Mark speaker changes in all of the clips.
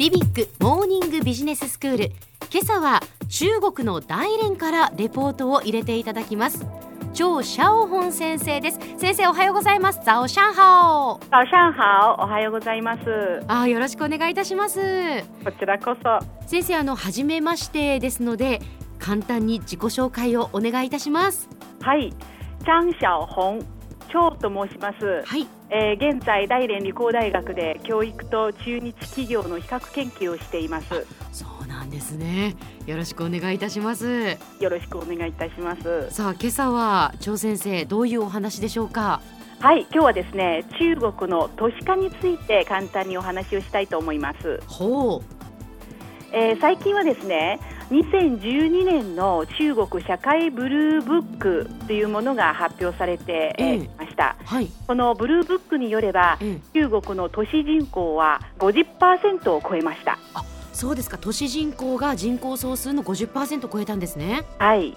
Speaker 1: ビビックモーニングビジネススクール今朝は中国の大連からレポートを入れていただきます。張シャオホン先生です。先生おはようございます。早上好
Speaker 2: 早上好おはようございます。
Speaker 1: あよろしくお願いいたします。
Speaker 2: こちらこそ。
Speaker 1: 先生あの初めましてですので簡単に自己紹介をお願いいたします。
Speaker 2: はい。張小紅張と申します。
Speaker 1: はい。
Speaker 2: えー、現在大連理工大学で教育と中日企業の比較研究をしています。
Speaker 1: そうなんですね。よろしくお願いいたします。
Speaker 2: よろしくお願いいたします。
Speaker 1: さあ今朝は張先生どういうお話でしょうか？
Speaker 2: はい今日はですね中国の都市化について簡単にお話をしたいと思います。
Speaker 1: ほう、
Speaker 2: えー、最近はですね2012年の中国社会ブルーブックというものが発表されてい、えー、ました、
Speaker 1: はい、
Speaker 2: このブルーブックによれば、えー、中国の都市人口は50%を超えました。
Speaker 1: あそうですか。都市人口が人口総数の50%超えたんですね。
Speaker 2: はい。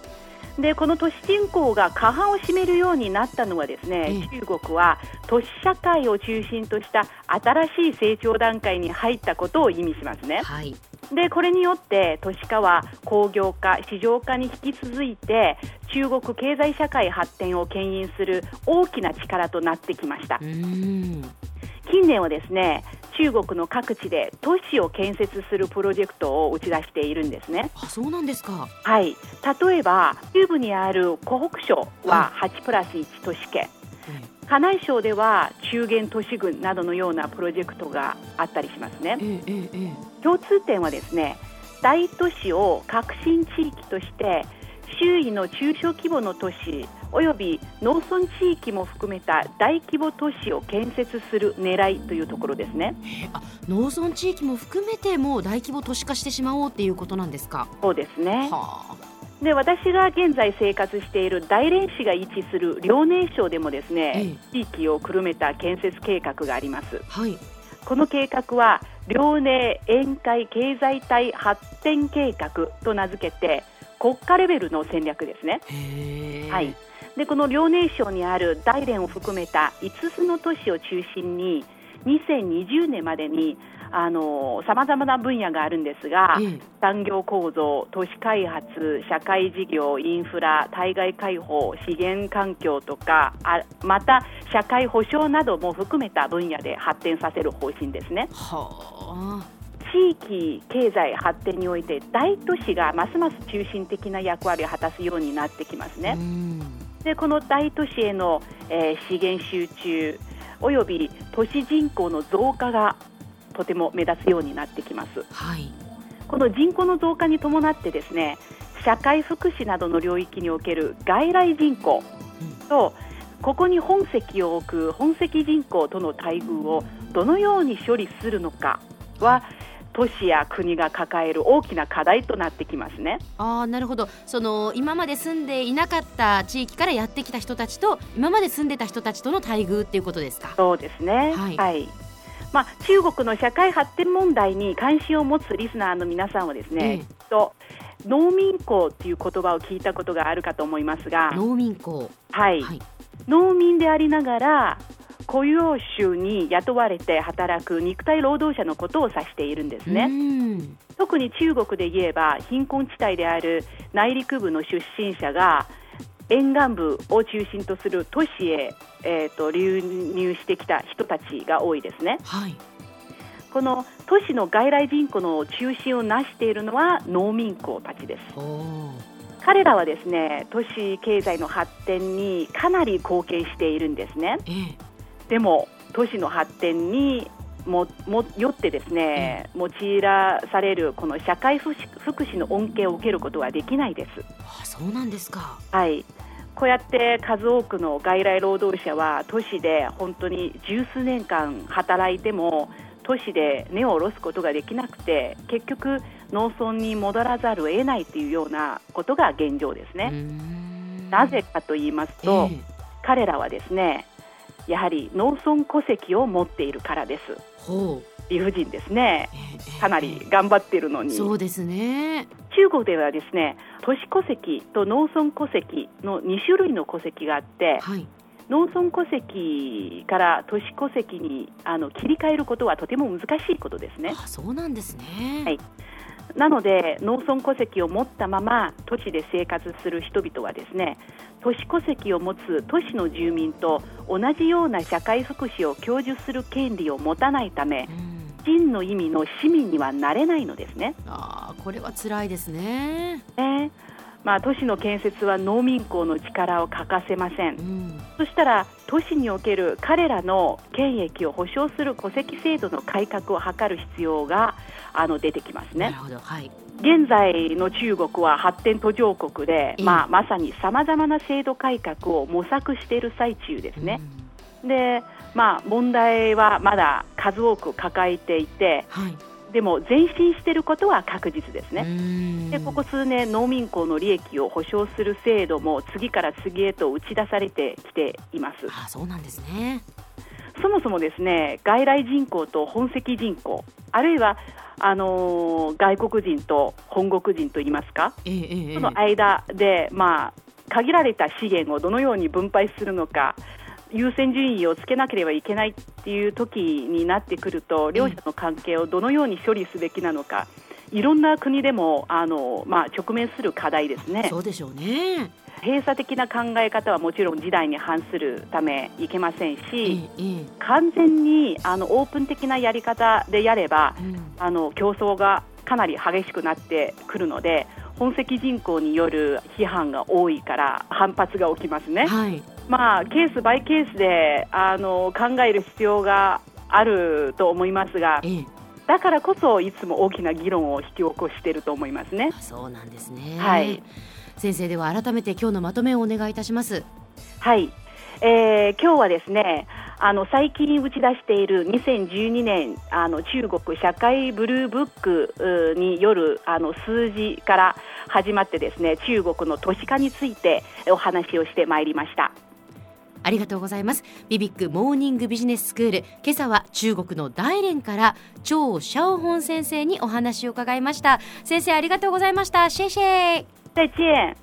Speaker 2: でこの都市人口が過半を占めるようになったのはですね、え。中国は都市社会を中心とした新しい成長段階に入ったことを意味しますね。
Speaker 1: はい
Speaker 2: でこれによって都市化は工業化、市場化に引き続いて中国経済社会発展を牽引する大きな力となってきました近年はですね中国の各地で都市を建設するプロジェクトを打ち出しているんですね。
Speaker 1: あそうなんですか。
Speaker 2: はい。例えば中部にある湖北省は8プラス1都市圏。河南省では中原都市群などのようなプロジェクトがあったりしますね。
Speaker 1: えええ、
Speaker 2: 共通点はですね大都市を革新地域として周囲の中小規模の都市および農村地域も含めた大規模都市を建設する狙いというところですね。
Speaker 1: あ農村地域も含めてもう大規模都市化してしまおうっていうことなんですか？
Speaker 2: そうですね。
Speaker 1: はあ
Speaker 2: で私が現在生活している大連市が位置する遼寧省でもですね、ええ、地域をくるめた建設計画があります。
Speaker 1: はい、
Speaker 2: この計画は遼寧沿海経済帯発展計画と名付けて国家レベルの戦略ですね。はい。でこの遼寧省にある大連を含めた5つの都市を中心に2020年までにさまざまな分野があるんですが、うん、産業構造、都市開発、社会事業、インフラ、対外開放、資源環境とかあまた社会保障なども含めた分野で発展させる方針ですね。
Speaker 1: はあ
Speaker 2: 地域経済発展において大都市がますます中心的な役割を果たすようになってきますね。でこの大都市への、えー、資源集中および都市人口の増加がとても目立つようになってきます。
Speaker 1: はい、
Speaker 2: この人口の増加に伴ってですね社会福祉などの領域における外来人口と、うん、ここに本籍を置く本籍人口との待遇をどのように処理するのかは都市や国が抱える大きな課題となってきますね。
Speaker 1: あなるほど。その今まで住んでいなかった地域からやってきた人たちと今まで住んでた人たちとの待遇っていうことですか？
Speaker 2: そうですね、はい、はい。まあ、中国の社会発展問題に関心を持つリスナーの皆さんはですね、ええ、と農民工という言葉を聞いたことがあるかと思いますが。
Speaker 1: 農民工、
Speaker 2: はい、はい、農民でありながら雇用主に雇われて働く肉体労働者のことを指しているんですね。特に中国で言えば貧困地帯である内陸部の出身者が沿岸部を中心とする都市へ、えーと、流入してきた人たちが多いですね。
Speaker 1: はい、
Speaker 2: この都市の外来人口の中心をなしているのは農民工たちです。彼らはですね都市経済の発展にかなり貢献しているんですね。
Speaker 1: ええ、
Speaker 2: でも都市の発展にももよってですね、用いらされるこの社会福祉の恩恵を受けることはできないです。
Speaker 1: あそうなんですか。
Speaker 2: はい。こうやって数多くの外来労働者は都市で本当に十数年間働いても都市で根を下ろすことができなくて結局農村に戻らざるを得ないというようなことが現状ですね。なぜかと言いますと、えー、彼らはですねやはり農村戸籍を持っているからです。理不尽ですね、かなり頑張っているのに。
Speaker 1: そうですね。
Speaker 2: 中国ではですね都市戸籍と農村戸籍の2種類の戸籍があって、はい、農村戸籍から都市戸籍にあの切り替えることはとても難しいことですね。
Speaker 1: あそうなんですね、
Speaker 2: はいなので農村戸籍を持ったまま都市で生活する人々はですね都市戸籍を持つ都市の住民と同じような社会福祉を享受する権利を持たないため、真の意味の市民にはなれないのですね。
Speaker 1: あこれは辛いですね。
Speaker 2: ねまあ、都市の建設は農民工の力を欠かせません、うん、そしたら都市における彼らの権益を保障する戸籍制度の改革を図る必要があの出てきますね。はい、現在の中国は発展途上国で、まあ、まさにさまざまな制度改革を模索している最中ですね。うん、で、まあ、問題はまだ数多く抱えていて、はいでも前進していることは確実ですね。でここ数年、農民工の利益を保障する制度も次から次へと打ち出されてきています。
Speaker 1: あそうなんですね
Speaker 2: そもそもですね外来人口と本籍人口あるいはあのー、外国人と本国人といいますか、ええその間で、まあ、限られた資源をどのように分配するのか優先順位をつけなければいけないっていう時になってくると両者の関係をどのように処理すべきなのか、いろんな国でもあの、まあ、直面する課題ですね。
Speaker 1: そうでしょうね。
Speaker 2: 閉鎖的な考え方はもちろん時代に反するためいけませんし、完全にあのオープン的なやり方でやれば、うん、あの競争がかなり激しくなってくるので本籍人口による批判が多いから反発が起きますね。はいまあ、ケースバイケースであの考える必要があると思いますが、ええ、だからこそいつも大きな議論を引き起こしていると思いますね。
Speaker 1: そうなんですね。はい。先生では改めて今日のまとめをお願いいたします。
Speaker 2: はい。えー、今日はですね、あの最近打ち出している2012年あの中国社会ブルーブックによるあの数字から始まってですね中国の都市化についてお話をしてまいりました。
Speaker 1: ありがとうございます。ビビックモーニングビジネススクール今朝は中国の大連から張シャオホン先生にお話を伺いました。先生ありがとうございました。シェシェ
Speaker 2: 再见。